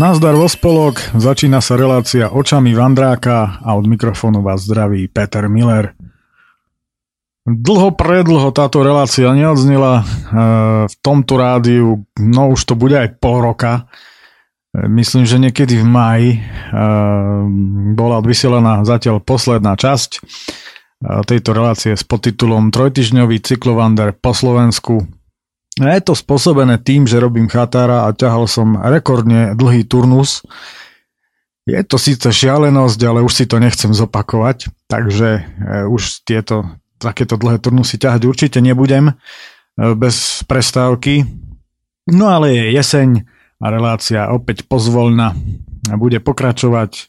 Nazdar vo spolok, začína sa relácia očami Vandráka a od mikrofónu vás zdraví Peter Miller. Dlho predlho táto relácia neodznila e, v tomto rádiu, no už to bude aj pol roka. E, myslím, že niekedy v maji e, bola odvysielaná zatiaľ posledná časť tejto relácie s podtitulom Trojtyžňový cyklovander po Slovensku je to spôsobené tým, že robím chatára a ťahal som rekordne dlhý turnus. Je to síce šialenosť, ale už si to nechcem zopakovať, takže e, už tieto takéto dlhé turnusy ťahať určite nebudem e, bez prestávky. No ale je jeseň a relácia opäť pozvolna bude pokračovať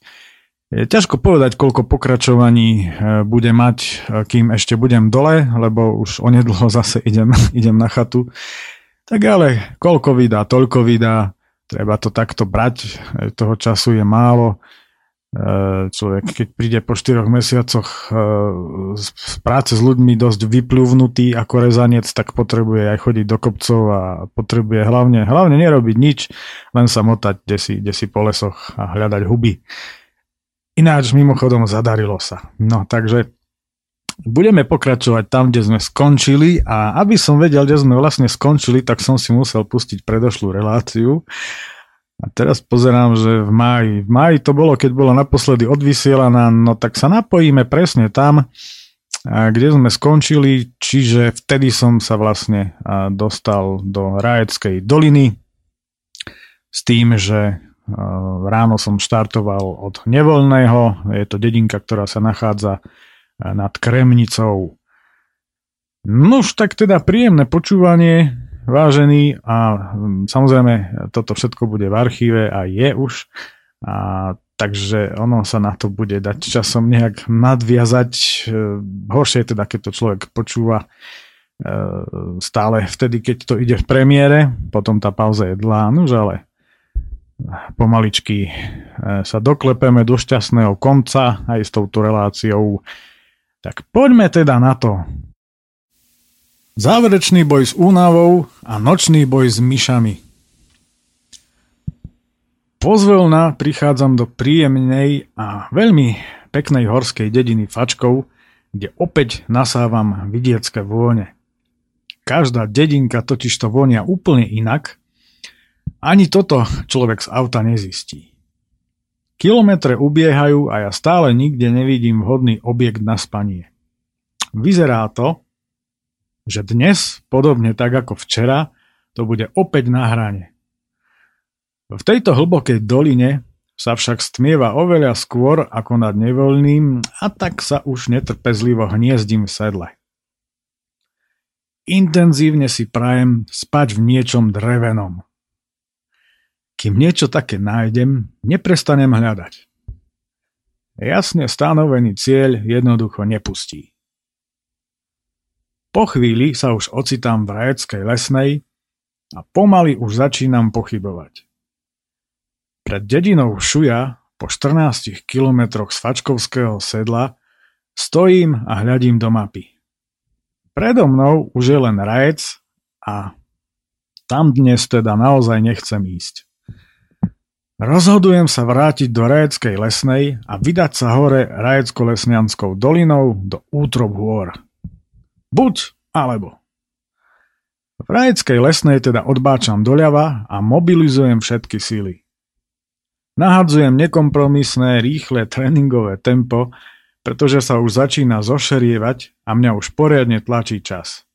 je ťažko povedať, koľko pokračovaní e, bude mať, e, kým ešte budem dole, lebo už onedlho zase idem, idem na chatu. Tak ale koľko vydá, toľko vydá, treba to takto brať, e, toho času je málo. Človek, keď príde po 4 mesiacoch z práce s ľuďmi dosť vyplúvnutý ako rezanec, tak potrebuje aj chodiť do kopcov a potrebuje hlavne, hlavne nerobiť nič, len sa motať desi, desi po lesoch a hľadať huby. Ináč mimochodom zadarilo sa. No takže budeme pokračovať tam, kde sme skončili a aby som vedel, kde sme vlastne skončili, tak som si musel pustiť predošlú reláciu. A teraz pozerám, že v máji, v máji to bolo, keď bolo naposledy odvysielaná, no tak sa napojíme presne tam, kde sme skončili, čiže vtedy som sa vlastne dostal do Rajeckej doliny s tým, že Ráno som štartoval od Nevoľného, je to dedinka, ktorá sa nachádza nad Kremnicou. už tak teda príjemné počúvanie, vážený a hm, samozrejme toto všetko bude v archíve a je už. A takže ono sa na to bude dať časom nejak nadviazať. E, horšie je teda, keď to človek počúva stále vtedy, keď to ide v premiére, potom tá pauza je dlhá, nož ale pomaličky e, sa doklepeme do šťastného konca aj s touto reláciou. Tak poďme teda na to. Záverečný boj s únavou a nočný boj s myšami. Pozvolna prichádzam do príjemnej a veľmi peknej horskej dediny Fačkov, kde opäť nasávam vidiecké vône. Každá dedinka totiž to vonia úplne inak ani toto človek z auta nezistí. Kilometre ubiehajú a ja stále nikde nevidím vhodný objekt na spanie. Vyzerá to, že dnes, podobne tak ako včera, to bude opäť na hrane. V tejto hlbokej doline sa však stmieva oveľa skôr ako nad nevoľným a tak sa už netrpezlivo hniezdím v sedle. Intenzívne si prajem spať v niečom drevenom. Kým niečo také nájdem, neprestanem hľadať. Jasne stanovený cieľ jednoducho nepustí. Po chvíli sa už ocitám v rajeckej lesnej a pomaly už začínam pochybovať. Pred dedinou Šuja po 14 kilometroch z Fačkovského sedla stojím a hľadím do mapy. Predo mnou už je len rajec a tam dnes teda naozaj nechcem ísť. Rozhodujem sa vrátiť do Rajeckej lesnej a vydať sa hore Rajecko-Lesnianskou dolinou do útrob hôr. Buď alebo. V Rajeckej lesnej teda odbáčam doľava a mobilizujem všetky síly. Nahadzujem nekompromisné, rýchle tréningové tempo, pretože sa už začína zošerievať a mňa už poriadne tlačí čas.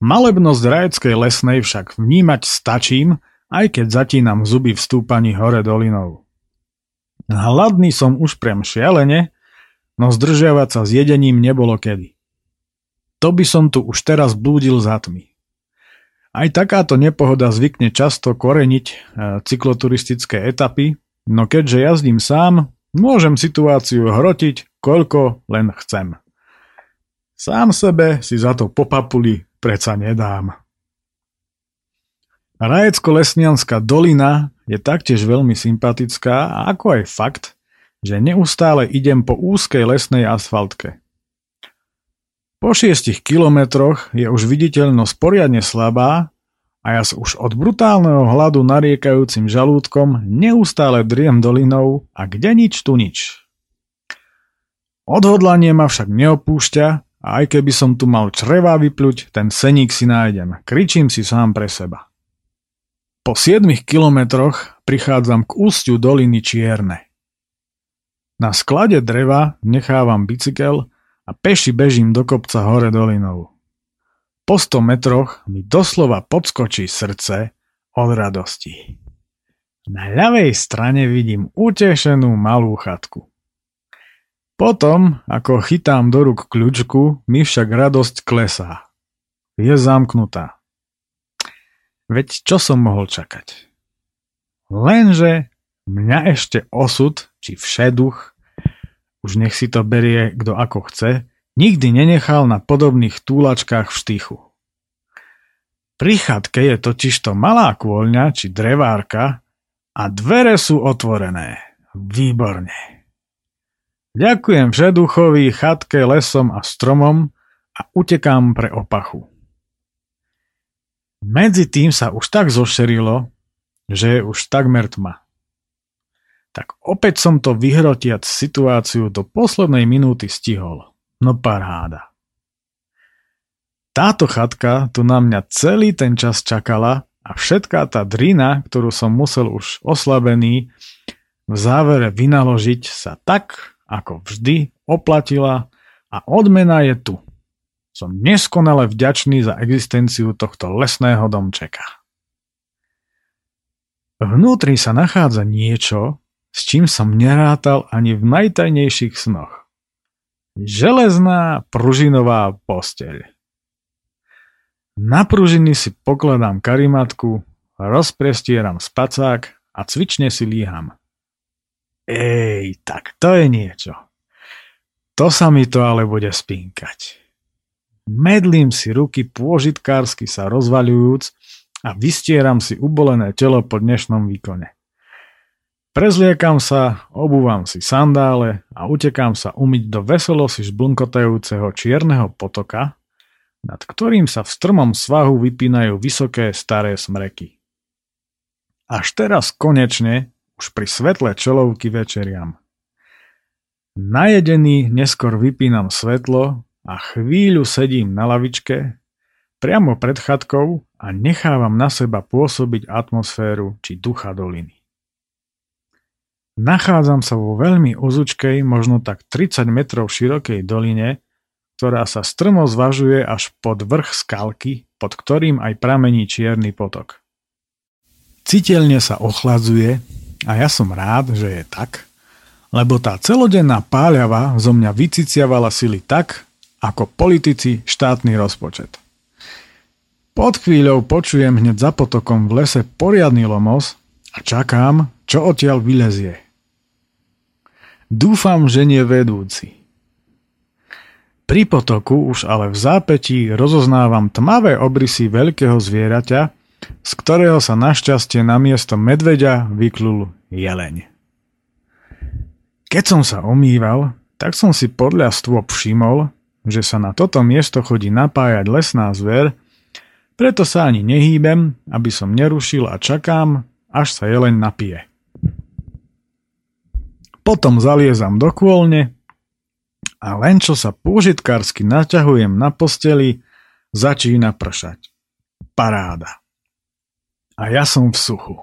Malebnosť Rajeckej lesnej však vnímať stačím, aj keď zatínam zuby v stúpaní hore dolinou. Hladný som už priam šialene, no zdržiavať sa s jedením nebolo kedy. To by som tu už teraz blúdil za tmy. Aj takáto nepohoda zvykne často koreniť e, cykloturistické etapy, no keďže jazdím sám, môžem situáciu hrotiť, koľko len chcem. Sám sebe si za to po papuli preca nedám. Rajecko-Lesnianská dolina je taktiež veľmi sympatická, ako aj fakt, že neustále idem po úzkej lesnej asfaltke. Po šiestich kilometroch je už viditeľnosť poriadne slabá a ja sa už od brutálneho hladu nariekajúcim žalúdkom neustále driem dolinou a kde nič tu nič. Odhodlanie ma však neopúšťa a aj keby som tu mal črevá vypľuť, ten seník si nájdem. Kričím si sám pre seba. Po 7 kilometroch prichádzam k ústiu doliny Čierne. Na sklade dreva nechávam bicykel a peši bežím do kopca hore dolinou. Po 100 metroch mi doslova podskočí srdce od radosti. Na ľavej strane vidím utešenú malú chatku. Potom, ako chytám do ruk kľúčku, mi však radosť klesá. Je zamknutá. Veď čo som mohol čakať? Lenže mňa ešte osud, či všeduch, už nech si to berie kto ako chce, Nikdy nenechal na podobných túlačkách v štychu. Pri chatke je totižto malá kôľňa či drevárka a dvere sú otvorené. Výborne. Ďakujem všeduchovi, chatke, lesom a stromom a utekám pre opachu. Medzi tým sa už tak zošerilo, že je už takmer tma. Tak opäť som to vyhrotiac situáciu do poslednej minúty stihol. No paráda. Táto chatka tu na mňa celý ten čas čakala a všetká tá drina, ktorú som musel už oslabený v závere vynaložiť sa tak, ako vždy, oplatila a odmena je tu. Som neskonale vďačný za existenciu tohto lesného domčeka. Vnútri sa nachádza niečo, s čím som nerátal ani v najtajnejších snoch. Železná pružinová posteľ. Na pružiny si pokladám karimatku, rozprestieram spacák a cvične si líham. Ej, tak to je niečo. To sa mi to ale bude spínkať. Medlím si ruky pôžitkársky sa rozvaľujúc a vystieram si ubolené telo po dnešnom výkone. Prezliekam sa, obúvam si sandále a utekám sa umyť do veselo si žblnkotajúceho čierneho potoka, nad ktorým sa v strmom svahu vypínajú vysoké staré smreky. Až teraz konečne, už pri svetle čelovky večeriam. Najedený neskôr vypínam svetlo a chvíľu sedím na lavičke, priamo pred chatkou a nechávam na seba pôsobiť atmosféru či ducha doliny. Nachádzam sa vo veľmi uzučkej, možno tak 30 metrov širokej doline, ktorá sa strmo zvažuje až pod vrch skalky, pod ktorým aj pramení čierny potok. Citeľne sa ochladzuje a ja som rád, že je tak, lebo tá celodenná páľava zo mňa vyciciavala sily tak, ako politici štátny rozpočet. Pod chvíľou počujem hneď za potokom v lese poriadny lomos a čakám, čo odtiaľ vylezie. Dúfam, že nie vedúci. Pri potoku už ale v zápetí rozoznávam tmavé obrysy veľkého zvieraťa, z ktorého sa našťastie na miesto medveďa vyklul jeleň. Keď som sa omýval, tak som si podľa stôp všimol, že sa na toto miesto chodí napájať lesná zver, preto sa ani nehýbem, aby som nerušil a čakám, až sa jeleň napije. Potom zaliezam do kôlne a len čo sa pôžitkársky naťahujem na posteli, začína pršať. Paráda. A ja som v suchu.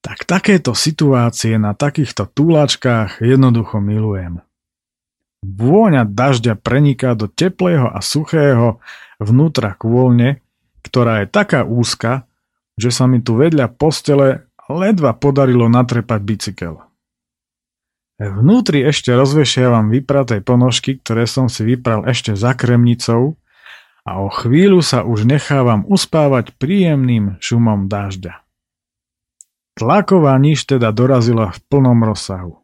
Tak takéto situácie na takýchto túlačkách jednoducho milujem. Vôňa dažďa preniká do teplého a suchého vnútra kôlne, ktorá je taká úzka, že sa mi tu vedľa postele ledva podarilo natrepať bicykel. Vnútri ešte rozvešiavam vypraté ponožky, ktoré som si vypral ešte za kremnicou a o chvíľu sa už nechávam uspávať príjemným šumom dážďa. Tlaková niž teda dorazila v plnom rozsahu.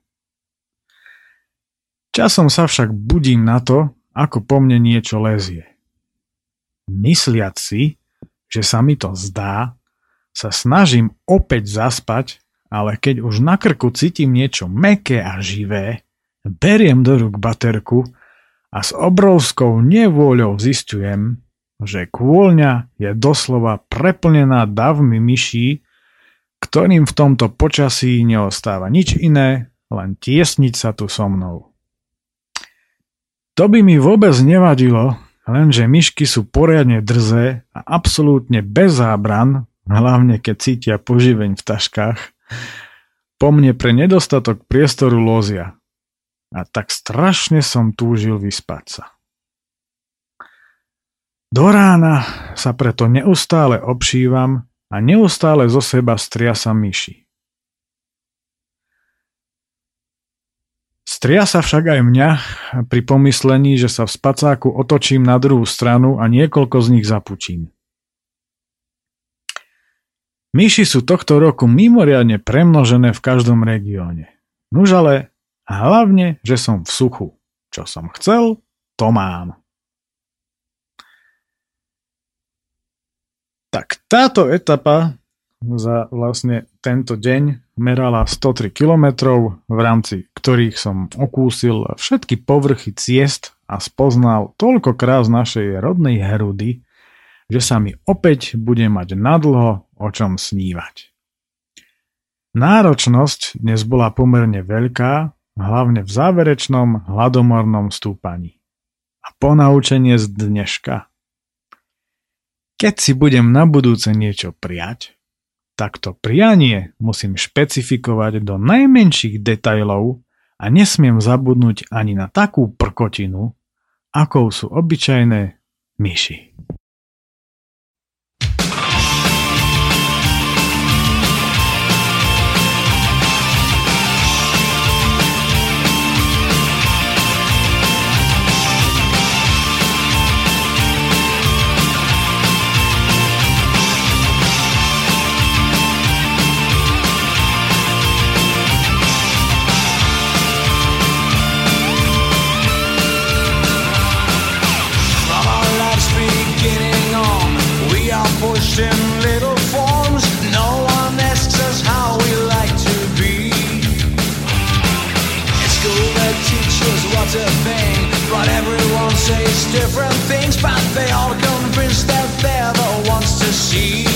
Časom sa však budím na to, ako po mne niečo lezie. Mysliac si, že sa mi to zdá, sa snažím opäť zaspať ale keď už na krku cítim niečo meké a živé, beriem do rúk baterku a s obrovskou nevôľou zistujem, že kôľňa je doslova preplnená davmi myší, ktorým v tomto počasí neostáva nič iné, len tiesniť sa tu so mnou. To by mi vôbec nevadilo, lenže myšky sú poriadne drzé a absolútne bez zábran, hlavne keď cítia poživeň v taškách, po mne pre nedostatok priestoru lozia. A tak strašne som túžil vyspať sa. Do rána sa preto neustále obšívam a neustále zo seba striasa myši. Stria sa však aj mňa pri pomyslení, že sa v spacáku otočím na druhú stranu a niekoľko z nich zapučím. Myši sú tohto roku mimoriadne premnožené v každom regióne. Nuž ale hlavne, že som v suchu. Čo som chcel, to mám. Tak táto etapa za vlastne tento deň merala 103 km, v rámci ktorých som okúsil všetky povrchy ciest a spoznal toľko krás našej rodnej Herudy, že sa mi opäť bude mať nadlho o čom snívať. Náročnosť dnes bola pomerne veľká, hlavne v záverečnom hladomornom stúpaní. A ponaučenie z dneška keď si budem na budúce niečo prijať, tak to prianie musím špecifikovať do najmenších detajlov a nesmiem zabudnúť ani na takú prkotinu, akou sú obyčajné myši. Different things, but they all convinced that they're the ones to see.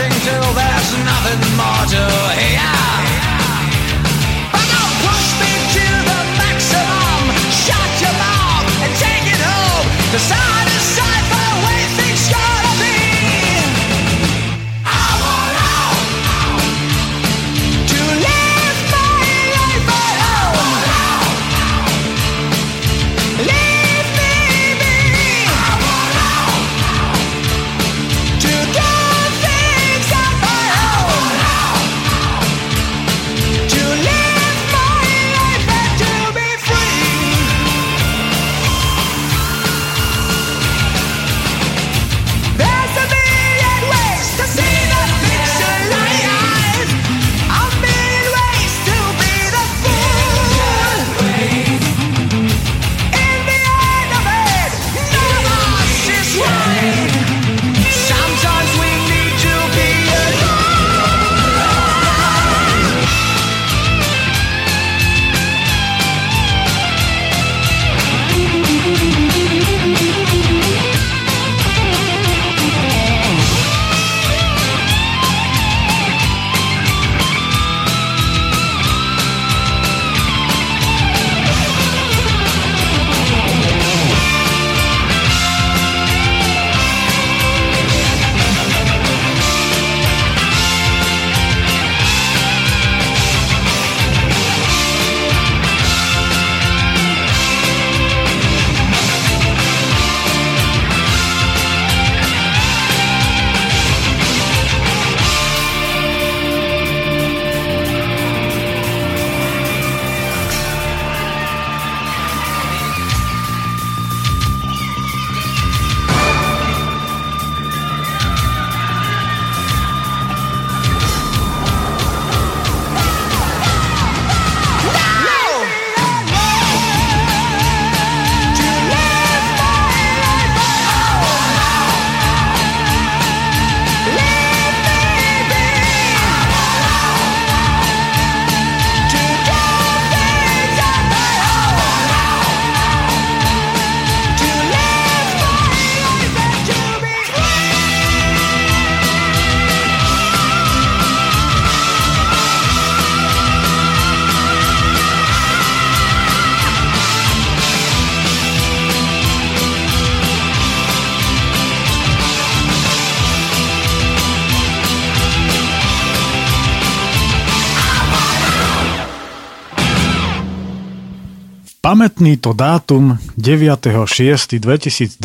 Washington. Pamätný to dátum 9.6.2012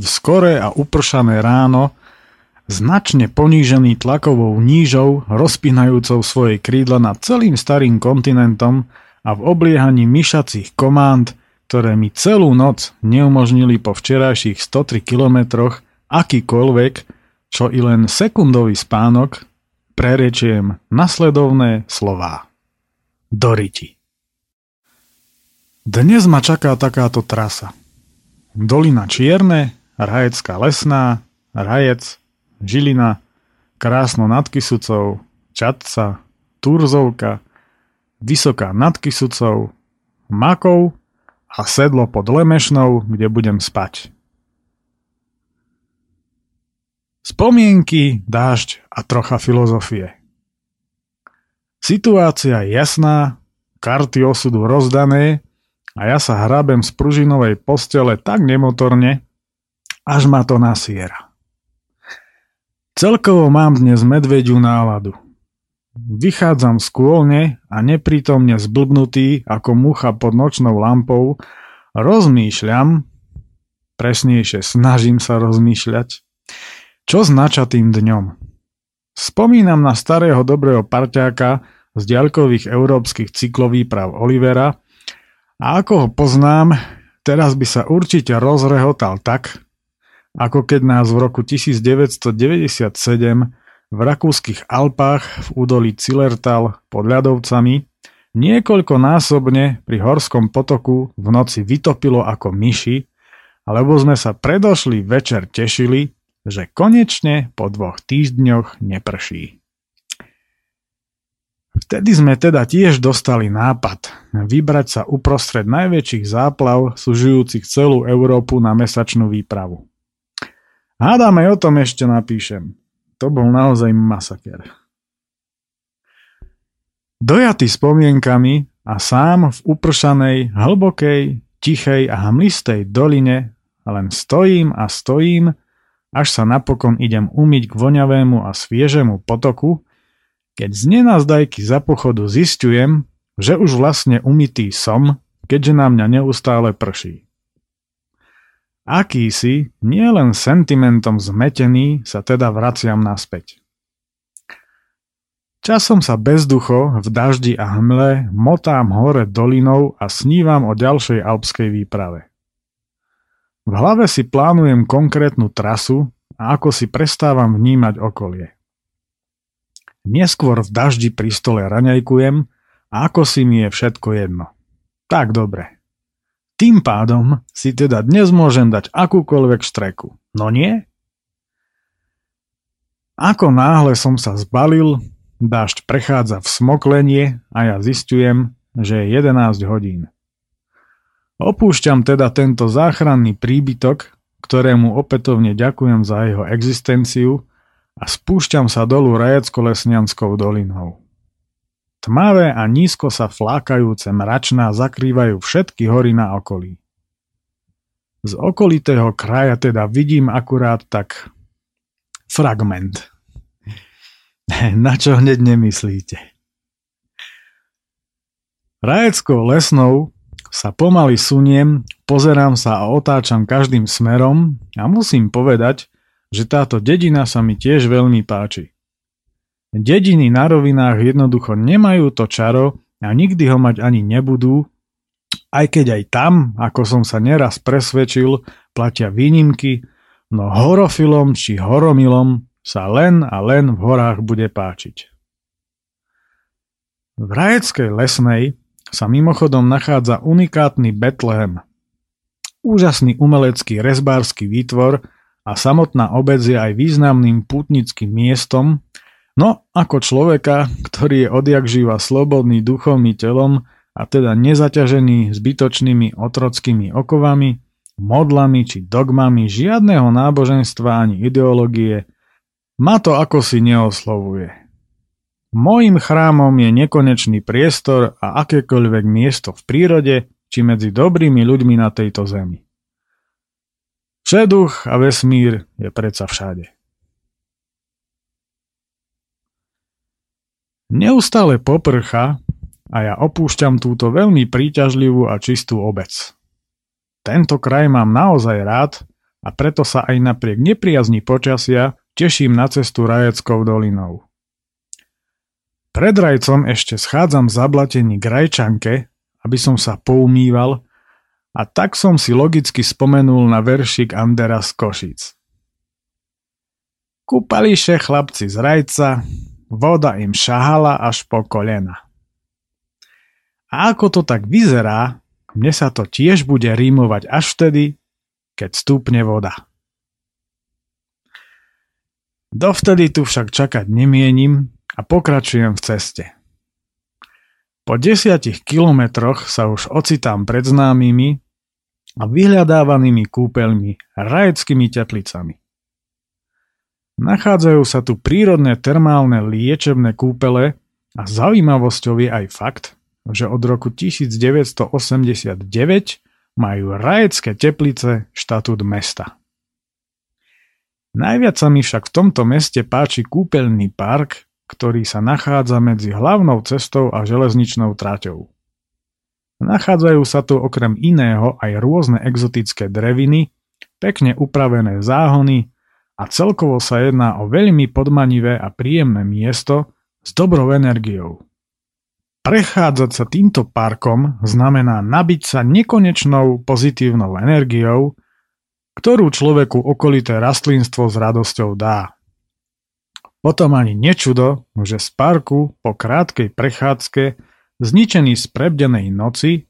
v skore a upršané ráno značne ponížený tlakovou nížou, rozpínajúcou svoje krídla nad celým starým kontinentom a v obliehaní myšacích kománd, ktoré mi celú noc neumožnili po včerajších 103 kilometroch akýkoľvek, čo i len sekundový spánok, prerečiem nasledovné slová. Doriti. Dnes ma čaká takáto trasa. Dolina Čierne, Rajecká lesná, Rajec, Žilina, Krásno nad Kisucou, Čadca, Turzovka, Vysoká nad Kisucou, Makov a sedlo pod Lemešnou, kde budem spať. Spomienky, dážď a trocha filozofie. Situácia je jasná, karty osudu rozdané a ja sa hrabem z pružinovej postele tak nemotorne, až ma to nasiera. Celkovo mám dnes medvediu náladu. Vychádzam z kôlne a neprítomne zblbnutý ako mucha pod nočnou lampou rozmýšľam, presnejšie snažím sa rozmýšľať, čo znača tým dňom. Spomínam na starého dobrého parťáka z ďalkových európskych cyklovýprav Olivera, a ako ho poznám, teraz by sa určite rozrehotal tak, ako keď nás v roku 1997 v rakúskych Alpách v údolí Cilertal pod ľadovcami niekoľkonásobne pri horskom potoku v noci vytopilo ako myši, alebo sme sa predošli večer tešili, že konečne po dvoch týždňoch neprší. Vtedy sme teda tiež dostali nápad vybrať sa uprostred najväčších záplav sužujúcich celú Európu na mesačnú výpravu. Hádame o tom ešte napíšem. To bol naozaj masaker. Dojatý spomienkami a sám v upršanej, hlbokej, tichej a hmlistej doline len stojím a stojím, až sa napokon idem umyť k voňavému a sviežemu potoku, keď z nenazdajky za pochodu zistujem, že už vlastne umytý som, keďže na mňa neustále prší. Akýsi, nielen sentimentom zmetený, sa teda vraciam naspäť. Časom sa bezducho, v daždi a hmle, motám hore dolinou a snívam o ďalšej alpskej výprave. V hlave si plánujem konkrétnu trasu a ako si prestávam vnímať okolie. Neskôr v daždi pri stole raňajkujem a ako si mi je všetko jedno. Tak dobre. Tým pádom si teda dnes môžem dať akúkoľvek štreku. No nie? Ako náhle som sa zbalil, dážď prechádza v smoklenie a ja zistujem, že je 11 hodín. Opúšťam teda tento záchranný príbytok, ktorému opätovne ďakujem za jeho existenciu a spúšťam sa dolu Rajecko-Lesnianskou dolinou. Tmavé a nízko sa flákajúce mračná zakrývajú všetky hory na okolí. Z okolitého kraja teda vidím akurát tak fragment. Na čo hneď nemyslíte? Rajeckou lesnou sa pomaly suniem, pozerám sa a otáčam každým smerom a musím povedať, že táto dedina sa mi tiež veľmi páči. Dediny na rovinách jednoducho nemajú to čaro a nikdy ho mať ani nebudú, aj keď aj tam, ako som sa neraz presvedčil, platia výnimky, no horofilom či horomilom sa len a len v horách bude páčiť. V Rajeckej lesnej sa mimochodom nachádza unikátny Betlehem. Úžasný umelecký rezbársky výtvor, a samotná obec je aj významným pútnickým miestom, no ako človeka, ktorý je odjak živa slobodný duchom i telom a teda nezaťažený zbytočnými otrockými okovami, modlami či dogmami žiadneho náboženstva ani ideológie, ma to ako si neoslovuje. Mojím chrámom je nekonečný priestor a akékoľvek miesto v prírode či medzi dobrými ľuďmi na tejto zemi. Všeduch a vesmír je predsa všade. Neustále poprcha a ja opúšťam túto veľmi príťažlivú a čistú obec. Tento kraj mám naozaj rád a preto sa aj napriek nepriazni počasia teším na cestu Rajeckou dolinou. Pred rajcom ešte schádzam zablatený k rajčanke, aby som sa poumýval a tak som si logicky spomenul na veršik Andera z Košic. Kúpališe chlapci z rajca, voda im šahala až po kolena. A ako to tak vyzerá, mne sa to tiež bude rímovať až vtedy, keď stúpne voda. Dovtedy tu však čakať nemienim a pokračujem v ceste. Po desiatich kilometroch sa už ocitám pred známymi a vyhľadávanými kúpeľmi, rajeckými teplicami. Nachádzajú sa tu prírodné termálne liečebné kúpele a zaujímavosťou je aj fakt, že od roku 1989 majú rajecké teplice štatút mesta. Najviac sa mi však v tomto meste páči kúpeľný park, ktorý sa nachádza medzi hlavnou cestou a železničnou traťou. Nachádzajú sa tu okrem iného aj rôzne exotické dreviny, pekne upravené záhony a celkovo sa jedná o veľmi podmanivé a príjemné miesto s dobrou energiou. Prechádzať sa týmto parkom znamená nabiť sa nekonečnou pozitívnou energiou, ktorú človeku okolité rastlinstvo s radosťou dá. Potom ani nečudo, že z parku po krátkej prechádzke, zničený z prebdenej noci,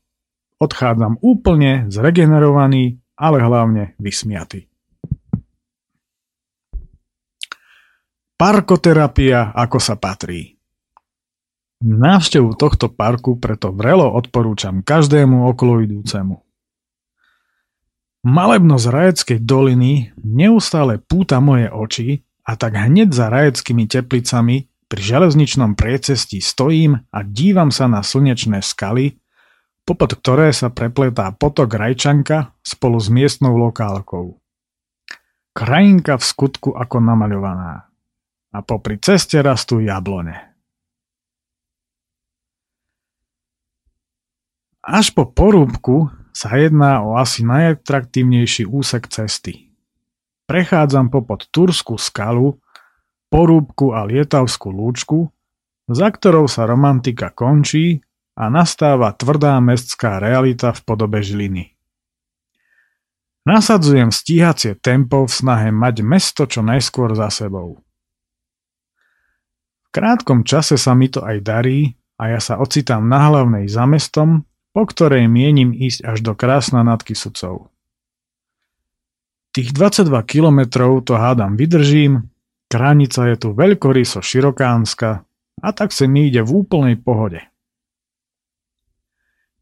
odchádzam úplne zregenerovaný, ale hlavne vysmiatý. Parkoterapia ako sa patrí. Návštevu tohto parku preto vrelo odporúčam každému okoloidúcemu. Z Rajeckej doliny neustále púta moje oči a tak hneď za Rajeckými teplicami pri železničnom priecestí stojím a dívam sa na slnečné skaly, popod ktoré sa prepletá potok Rajčanka spolu s miestnou lokálkou. Krajinka v skutku ako namaľovaná. A popri ceste rastú jablone. Až po porúbku sa jedná o asi najatraktívnejší úsek cesty. Prechádzam popod Turskú skalu, porúbku a lietavskú lúčku, za ktorou sa romantika končí a nastáva tvrdá mestská realita v podobe žliny. Nasadzujem stíhacie tempo v snahe mať mesto čo najskôr za sebou. V krátkom čase sa mi to aj darí a ja sa ocitám na hlavnej za mestom po ktorej mienim ísť až do Krásna nad Kisucou. Tých 22 kilometrov to hádam vydržím, kránica je tu veľkoryso širokánska a tak sa mi ide v úplnej pohode.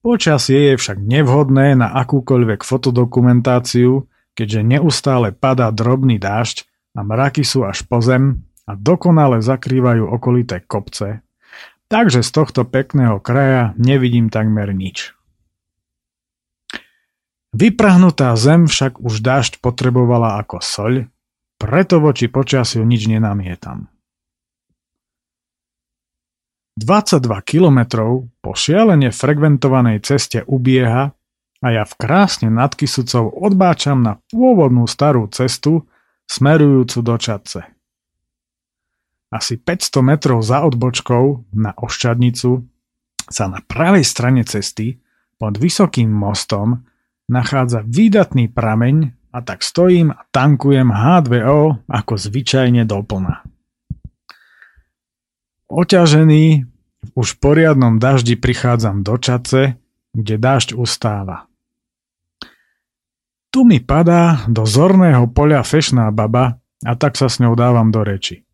Počasie je však nevhodné na akúkoľvek fotodokumentáciu, keďže neustále padá drobný dážď a mraky sú až po zem a dokonale zakrývajú okolité kopce, Takže z tohto pekného kraja nevidím takmer nič. Vyprahnutá zem však už dážď potrebovala ako soľ, preto voči počasiu nič nenamietam. 22 kilometrov po šialene frekventovanej ceste ubieha a ja v krásne nad Kisucou odbáčam na pôvodnú starú cestu smerujúcu do Čadce. Asi 500 metrov za odbočkou na Oščadnicu sa na pravej strane cesty pod vysokým mostom nachádza výdatný prameň a tak stojím a tankujem H2O ako zvyčajne doplna. Oťažený už v poriadnom daždi prichádzam do Čace, kde dážď ustáva. Tu mi padá do zorného poľa fešná baba a tak sa s ňou dávam do reči.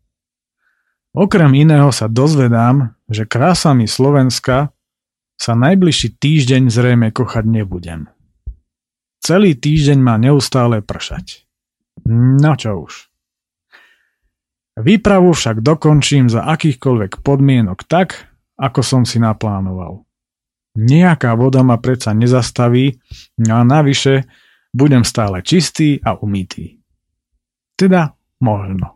Okrem iného sa dozvedám, že krásami Slovenska sa najbližší týždeň zrejme kochať nebudem. Celý týždeň má neustále pršať. No čo už. Výpravu však dokončím za akýchkoľvek podmienok tak, ako som si naplánoval. Nejaká voda ma predsa nezastaví, no a navyše budem stále čistý a umytý. Teda možno.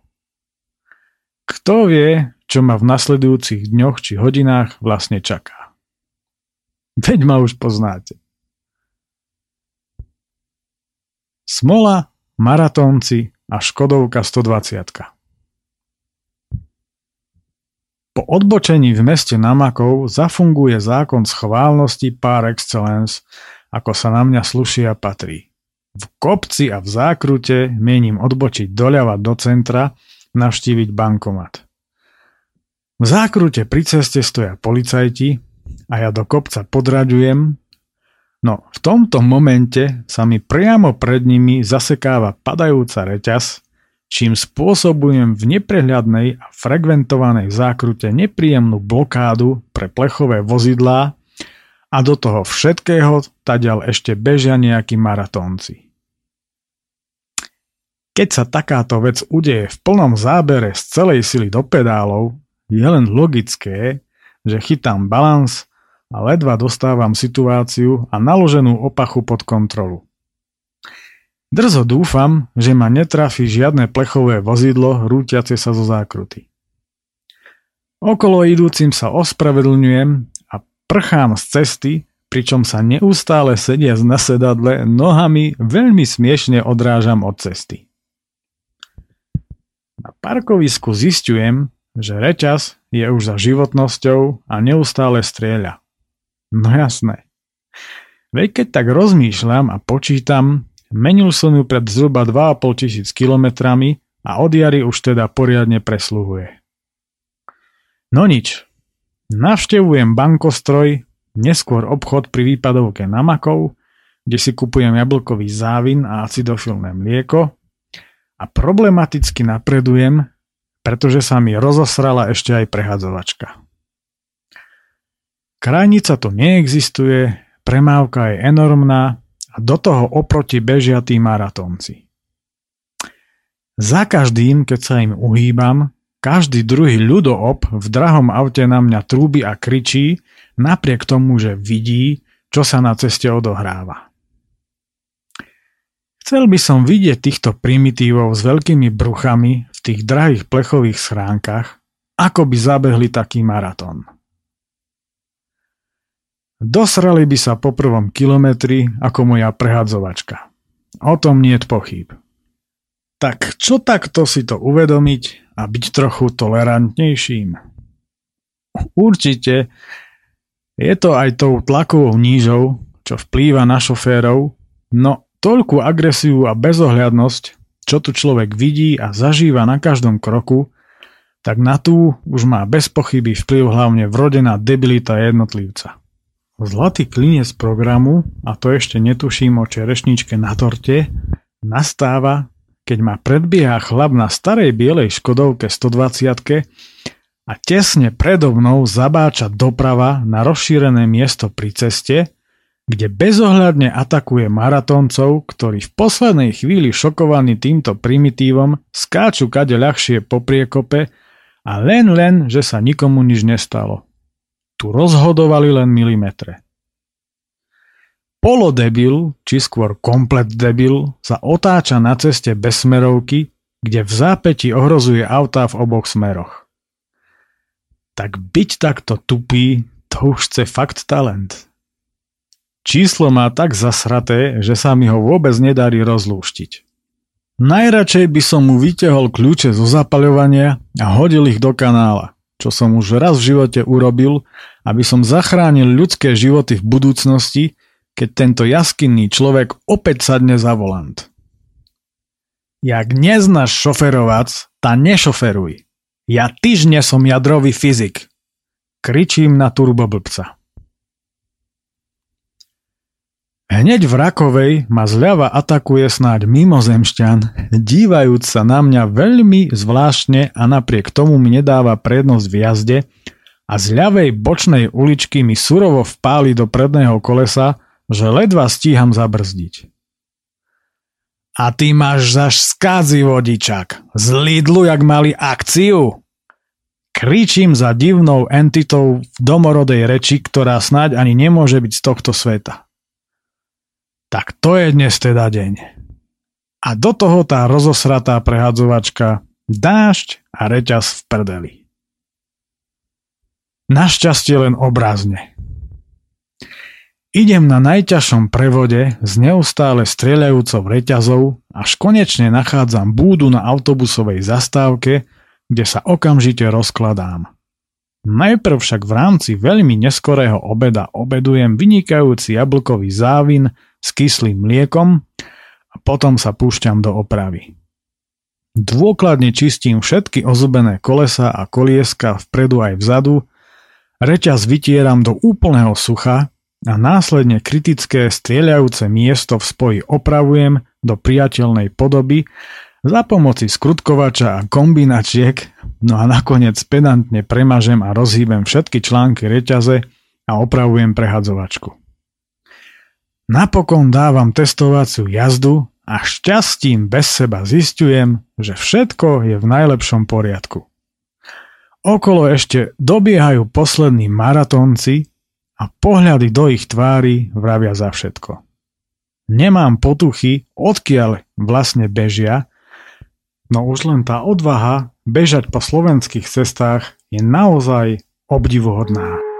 Kto vie, čo ma v nasledujúcich dňoch či hodinách vlastne čaká. Veď ma už poznáte. Smola, maratónci a Škodovka 120. Po odbočení v meste Namakov zafunguje zákon schválnosti par excellence, ako sa na mňa sluší a patrí. V kopci a v zákrute mienim odbočiť doľava do centra, navštíviť bankomat. V zákrute pri ceste stoja policajti a ja do kopca podraďujem, no v tomto momente sa mi priamo pred nimi zasekáva padajúca reťaz čím spôsobujem v neprehľadnej a frekventovanej zákrute nepríjemnú blokádu pre plechové vozidlá a do toho všetkého tadiaľ ešte bežia nejakí maratónci. Keď sa takáto vec udeje v plnom zábere z celej sily do pedálov, je len logické, že chytám balans a ledva dostávam situáciu a naloženú opachu pod kontrolu. Drzo dúfam, že ma netrafi žiadne plechové vozidlo rútiace sa zo zákruty. Okolo idúcim sa ospravedlňujem a prchám z cesty, pričom sa neustále sediac na sedadle nohami veľmi smiešne odrážam od cesty. Na parkovisku zistujem, že reťaz je už za životnosťou a neustále strieľa. No jasné. Veď keď tak rozmýšľam a počítam, Menil som ju pred zhruba 2,5 tisíc kilometrami a od jary už teda poriadne presluhuje. No nič. Navštevujem bankostroj, neskôr obchod pri výpadovke namakov, kde si kupujem jablkový závin a acidofilné mlieko a problematicky napredujem, pretože sa mi rozosrala ešte aj prehadzovačka. Krajnica to neexistuje, premávka je enormná a do toho oproti bežia tí maratónci. Za každým, keď sa im uhýbam, každý druhý ľudoop v drahom aute na mňa trúbi a kričí, napriek tomu, že vidí, čo sa na ceste odohráva. Chcel by som vidieť týchto primitívov s veľkými bruchami v tých drahých plechových schránkach, ako by zabehli taký maratón. Dosrali by sa po prvom kilometri ako moja prehadzovačka. O tom je pochyb. Tak čo takto si to uvedomiť a byť trochu tolerantnejším? Určite je to aj tou tlakovou nížou, čo vplýva na šoférov, no toľkú agresiu a bezohľadnosť, čo tu človek vidí a zažíva na každom kroku, tak na tú už má bez pochyby vplyv hlavne vrodená debilita jednotlivca. Zlatý klinec programu, a to ešte netuším o čerešničke na torte, nastáva, keď ma predbieha chlap na starej bielej Škodovke 120 a tesne predo mnou zabáča doprava na rozšírené miesto pri ceste, kde bezohľadne atakuje maratóncov, ktorí v poslednej chvíli šokovaní týmto primitívom skáču kade ľahšie po priekope a len len, že sa nikomu nič nestalo tu rozhodovali len milimetre. Polodebil, či skôr komplet debil, sa otáča na ceste bez smerovky, kde v zápäti ohrozuje autá v oboch smeroch. Tak byť takto tupý, to už chce fakt talent. Číslo má tak zasraté, že sa mi ho vôbec nedarí rozlúštiť. Najradšej by som mu vyťahol kľúče zo zapaľovania a hodil ich do kanála čo som už raz v živote urobil, aby som zachránil ľudské životy v budúcnosti, keď tento jaskinný človek opäť sadne za volant. Jak neznáš šoferovac, tá nešoferuj. Ja tyžne som jadrový fyzik. Kričím na turboblbca. Hneď v Rakovej ma zľava atakuje snáď mimozemšťan, dívajúc sa na mňa veľmi zvláštne a napriek tomu mi nedáva prednosť v jazde a z ľavej bočnej uličky mi surovo vpáli do predného kolesa, že ledva stíham zabrzdiť. A ty máš zaš skázy vodičak. Z Lidlu, jak mali akciu. Kričím za divnou entitou v domorodej reči, ktorá snáď ani nemôže byť z tohto sveta. Tak to je dnes teda deň. A do toho tá rozosratá prehadzovačka, dážď a reťaz v prdeli. Našťastie len obrazne. Idem na najťažšom prevode s neustále strieľajúcou reťazou, až konečne nachádzam búdu na autobusovej zastávke, kde sa okamžite rozkladám. Najprv však v rámci veľmi neskorého obeda obedujem vynikajúci jablkový závin s kyslým mliekom a potom sa púšťam do opravy. Dôkladne čistím všetky ozubené kolesa a kolieska vpredu aj vzadu, reťaz vytieram do úplného sucha a následne kritické strieľajúce miesto v spoji opravujem do priateľnej podoby za pomoci skrutkovača a kombinačiek, no a nakoniec pedantne premažem a rozhýbem všetky články reťaze a opravujem prehadzovačku. Napokon dávam testovaciu jazdu a šťastím bez seba zistujem, že všetko je v najlepšom poriadku. Okolo ešte dobiehajú poslední maratónci, a pohľady do ich tvári vravia za všetko. Nemám potuchy, odkiaľ vlastne bežia, no už len tá odvaha bežať po slovenských cestách je naozaj obdivuhodná.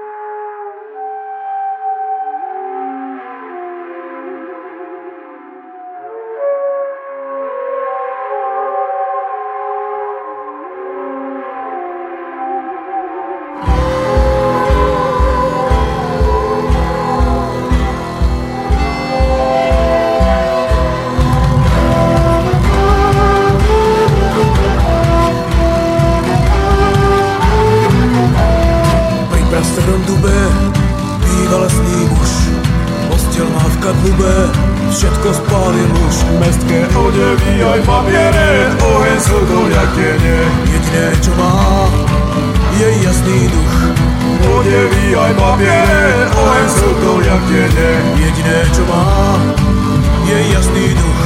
odevy aj papiere, oheň to, jak tiene. Jediné, čo má, je jasný duch.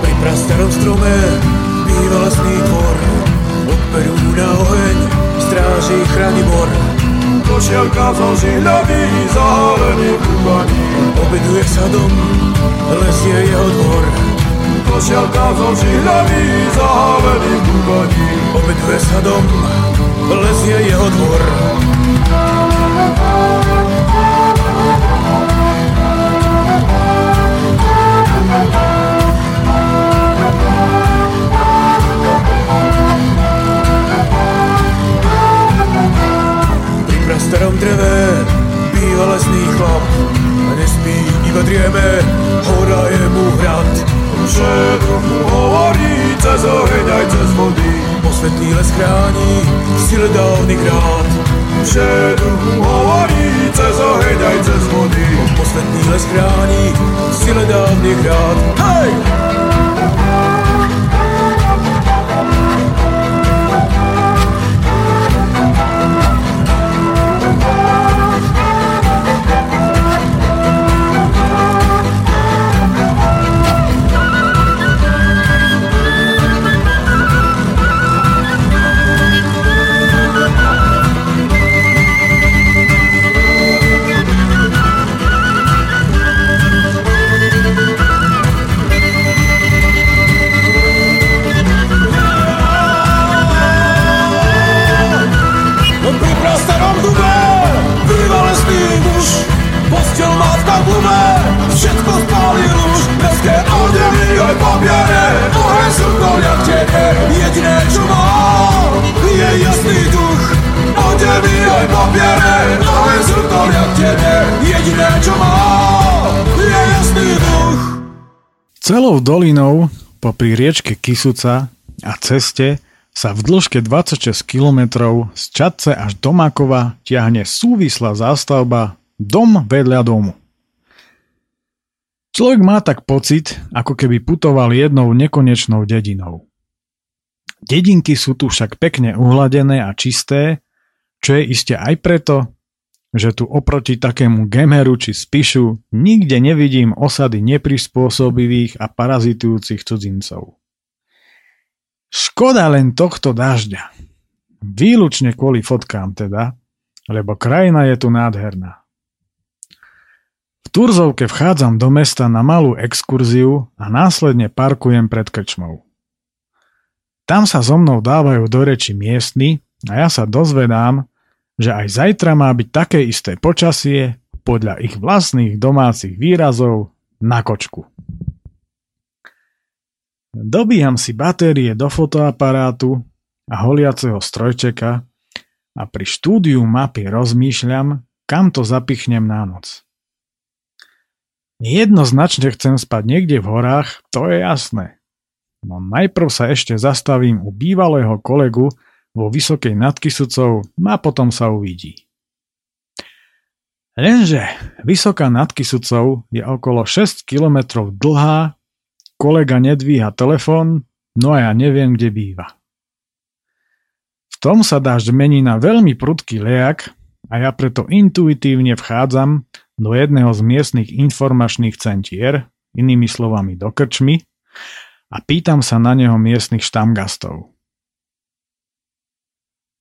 Pri prastarom strome býva lesný dvor, od Perú na oheň stráží chráni bor košiarka zo žihľavy zálený kubaní. Obeduje sa dom, les je jeho dvor. Košiarka zo žihľavy zálený kubaní. Obeduje sa dom, les je jeho dvor. starom dreve býva lesný chlap a nespí, iba drieme, hora je mu hrad. Všetko mu hovorí cez oheň aj cez vody, posvetný les chráni sile dávny krát. Všetko mu hovorí cez oheň aj cez vody, posvetný les chráni sile dávny krát. Hej! Celou dolinou popri riečke Kisuca a ceste sa v dĺžke 26 km z Čadce až do Makova ťahne súvislá zástavba dom vedľa domu. Človek má tak pocit, ako keby putoval jednou nekonečnou dedinou. Dedinky sú tu však pekne uhladené a čisté, čo je iste aj preto, že tu oproti takému gemeru či spišu nikde nevidím osady neprispôsobivých a parazitujúcich cudzincov. Škoda len tohto dažďa. Výlučne kvôli fotkám teda, lebo krajina je tu nádherná. V Turzovke vchádzam do mesta na malú exkurziu a následne parkujem pred krčmou. Tam sa so mnou dávajú do reči miestni a ja sa dozvedám, že aj zajtra má byť také isté počasie podľa ich vlastných domácich výrazov na kočku. Dobíjam si batérie do fotoaparátu a holiaceho strojčeka a pri štúdiu mapy rozmýšľam, kam to zapichnem na noc. Jednoznačne chcem spať niekde v horách, to je jasné. No najprv sa ešte zastavím u bývalého kolegu vo Vysokej nad Kisucou a potom sa uvidí. Lenže Vysoká nad Kisucou je okolo 6 km dlhá, kolega nedvíha telefón, no a ja neviem, kde býva. V tom sa dážď mení na veľmi prudký lejak a ja preto intuitívne vchádzam do jedného z miestnych informačných centier, inými slovami do krčmy, a pýtam sa na neho miestnych štamgastov.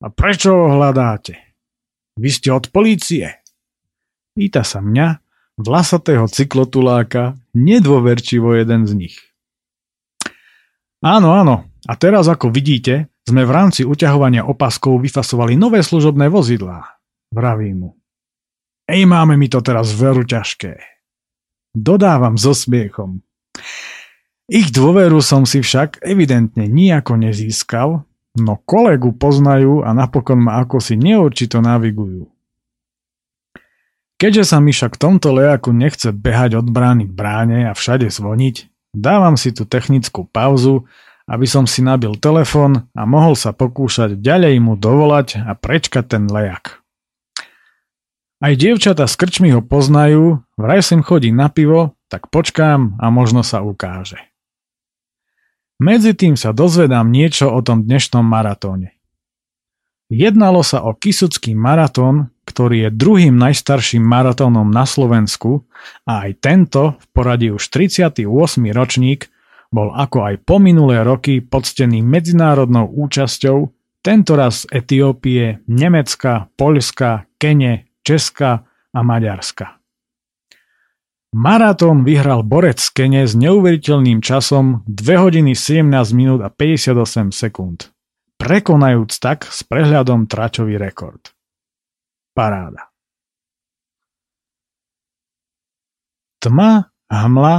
A prečo ho hľadáte? Vy ste od polície? Pýta sa mňa, vlasatého cyklotuláka, nedôverčivo jeden z nich. Áno, áno, a teraz ako vidíte, sme v rámci uťahovania opaskov vyfasovali nové služobné vozidlá. Vraví mu. Ej, máme mi to teraz veru ťažké. Dodávam so smiechom. Ich dôveru som si však evidentne nijako nezískal, no kolegu poznajú a napokon ma ako si neurčito navigujú. Keďže sa mi však v tomto lejaku nechce behať od brány k bráne a všade zvoniť, dávam si tú technickú pauzu, aby som si nabil telefon a mohol sa pokúšať ďalej mu dovolať a prečkať ten lejak. Aj dievčata z krčmy ho poznajú, vraj sem chodí na pivo, tak počkám a možno sa ukáže. Medzi tým sa dozvedám niečo o tom dnešnom maratóne. Jednalo sa o Kisucký maratón, ktorý je druhým najstarším maratónom na Slovensku a aj tento, v poradí už 38. ročník, bol ako aj po minulé roky poctený medzinárodnou účasťou, tentoraz z Etiópie, Nemecka, Poľska, Kene, Česka a Maďarska. Maratón vyhral borec Kene s neuveriteľným časom 2 hodiny 17 minút a 58 sekúnd, prekonajúc tak s prehľadom tračový rekord. Paráda. Tma, hmla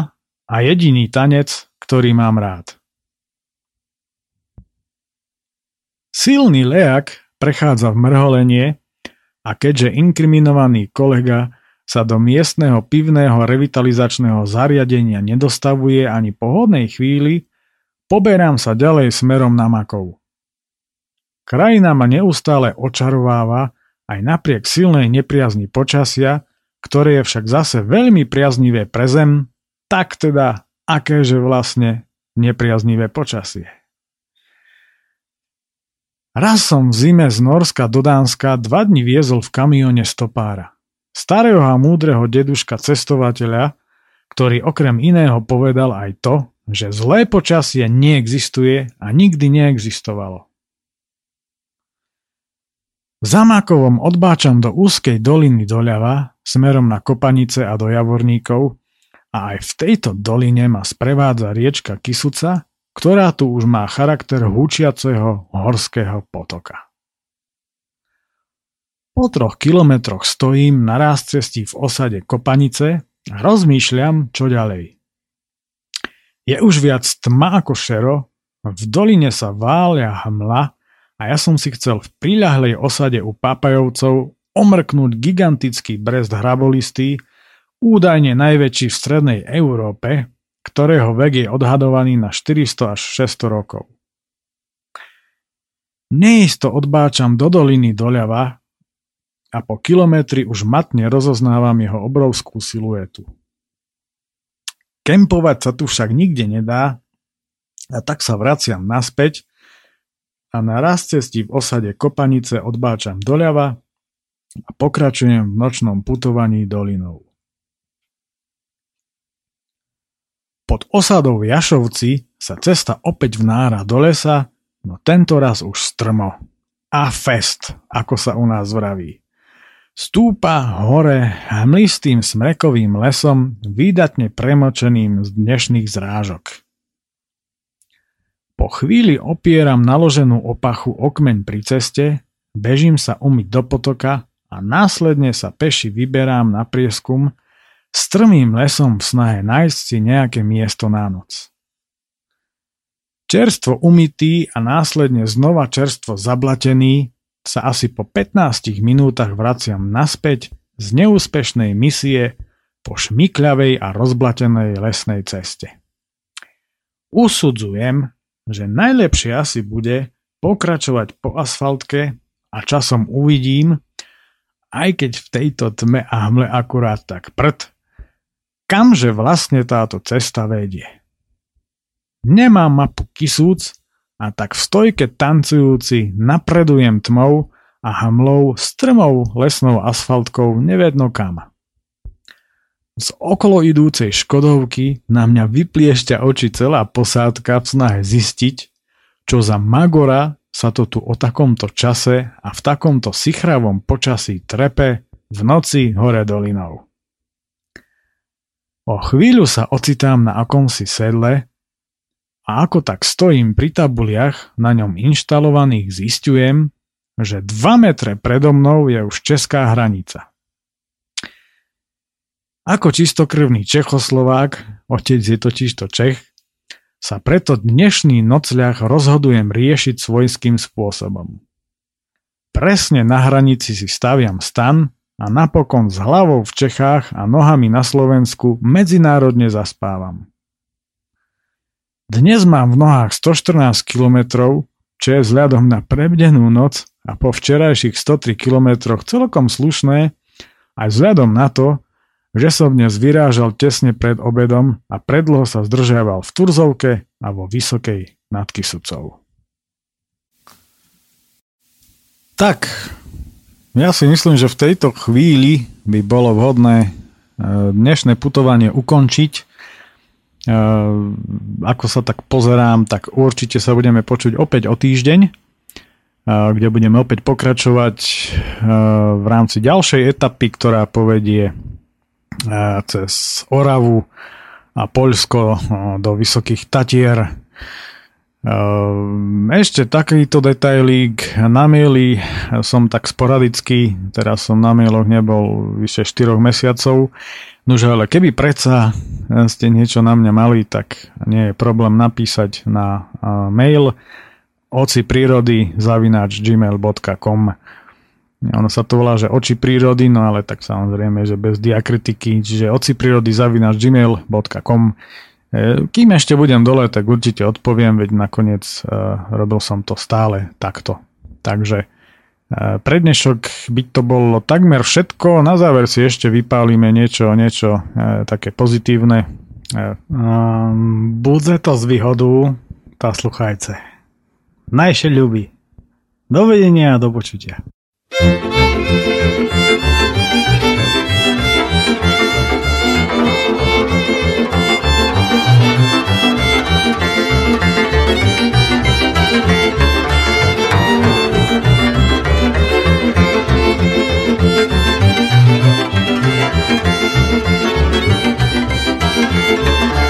a jediný tanec, ktorý mám rád. Silný lejak prechádza v mrholenie a keďže inkriminovaný kolega sa do miestneho pivného revitalizačného zariadenia nedostavuje ani po hodnej chvíli, poberám sa ďalej smerom na Makov. Krajina ma neustále očarováva aj napriek silnej nepriazni počasia, ktoré je však zase veľmi priaznivé pre zem, tak teda akéže vlastne nepriaznivé počasie. Raz som v zime z Norska do Dánska dva dni viezol v kamióne stopára starého a múdreho deduška cestovateľa, ktorý okrem iného povedal aj to, že zlé počasie neexistuje a nikdy neexistovalo. Zamákovom odbáčam do úzkej doliny doľava, smerom na Kopanice a do Javorníkov a aj v tejto doline ma sprevádza riečka Kisuca, ktorá tu už má charakter húčiaceho horského potoka. Po troch kilometroch stojím na ráz v osade Kopanice a rozmýšľam, čo ďalej. Je už viac tma ako šero, v doline sa vália hmla a ja som si chcel v príľahlej osade u Papajovcov omrknúť gigantický brest hrabolistý, údajne najväčší v strednej Európe, ktorého vek je odhadovaný na 400 až 600 rokov. Neisto odbáčam do doliny doľava, a po kilometri už matne rozoznávam jeho obrovskú siluetu. Kempovať sa tu však nikde nedá a tak sa vraciam naspäť a na raz cesti v osade Kopanice odbáčam doľava a pokračujem v nočnom putovaní dolinou. Pod osadou Jašovci sa cesta opäť vnára do lesa, no tento raz už strmo. A fest, ako sa u nás vraví. Stúpa hore hmlistým smrekovým lesom, výdatne premočeným z dnešných zrážok. Po chvíli opieram naloženú opachu okmeň pri ceste, bežím sa umyť do potoka a následne sa peši vyberám na prieskum strmým lesom v snahe nájsť si nejaké miesto na noc. Čerstvo umytý a následne znova čerstvo zablatený sa asi po 15 minútach vraciam naspäť z neúspešnej misie po šmikľavej a rozblatenej lesnej ceste. Usudzujem, že najlepšie asi bude pokračovať po asfaltke a časom uvidím, aj keď v tejto tme a hmle akurát tak prd, kamže vlastne táto cesta vedie. Nemám mapu kisúc a tak v stojke tancujúci napredujem tmou a hamlou strmou lesnou asfaltkou nevedno kam. Z okolo idúcej škodovky na mňa vypliešťa oči celá posádka v snahe zistiť, čo za magora sa to tu o takomto čase a v takomto sichravom počasí trepe v noci hore dolinou. O chvíľu sa ocitám na akomsi sedle, a ako tak stojím pri tabuliach na ňom inštalovaných zistujem, že 2 metre predo mnou je už česká hranica. Ako čistokrvný Čechoslovák, otec je totiž to Čech, sa preto dnešný nocľah rozhodujem riešiť svojským spôsobom. Presne na hranici si staviam stan a napokon s hlavou v Čechách a nohami na Slovensku medzinárodne zaspávam. Dnes mám v nohách 114 km, čo je vzhľadom na prebdenú noc a po včerajších 103 km celkom slušné, aj vzhľadom na to, že som dnes vyrážal tesne pred obedom a predlho sa zdržiaval v Turzovke a vo Vysokej nad Kisucou. Tak, ja si myslím, že v tejto chvíli by bolo vhodné eh, dnešné putovanie ukončiť ako sa tak pozerám, tak určite sa budeme počuť opäť o týždeň, ehm, kde budeme opäť pokračovať ehm, v rámci ďalšej etapy, ktorá povedie cez Oravu a Poľsko do Vysokých Tatier. Ešte takýto detailík na maili som tak sporadicky, teraz som na mailoch nebol vyše 4 mesiacov, Nože ale keby predsa ste niečo na mňa mali, tak nie je problém napísať na mail oci prírody zavináč gmail.com ono sa to volá, že oči prírody, no ale tak samozrejme, že bez diakritiky, čiže oci prírody zavináč gmail.com e, kým ešte budem dole, tak určite odpoviem, veď nakoniec uh, robil som to stále takto. Takže Eh, Pre dnešok by to bolo takmer všetko. Na záver si ešte vypálime niečo, niečo eh, také pozitívne. Eh, ehm, budze to z výhodu, tá sluchajce. Najše ľubí. Dovedenia a do počutia. thank you フフフフ。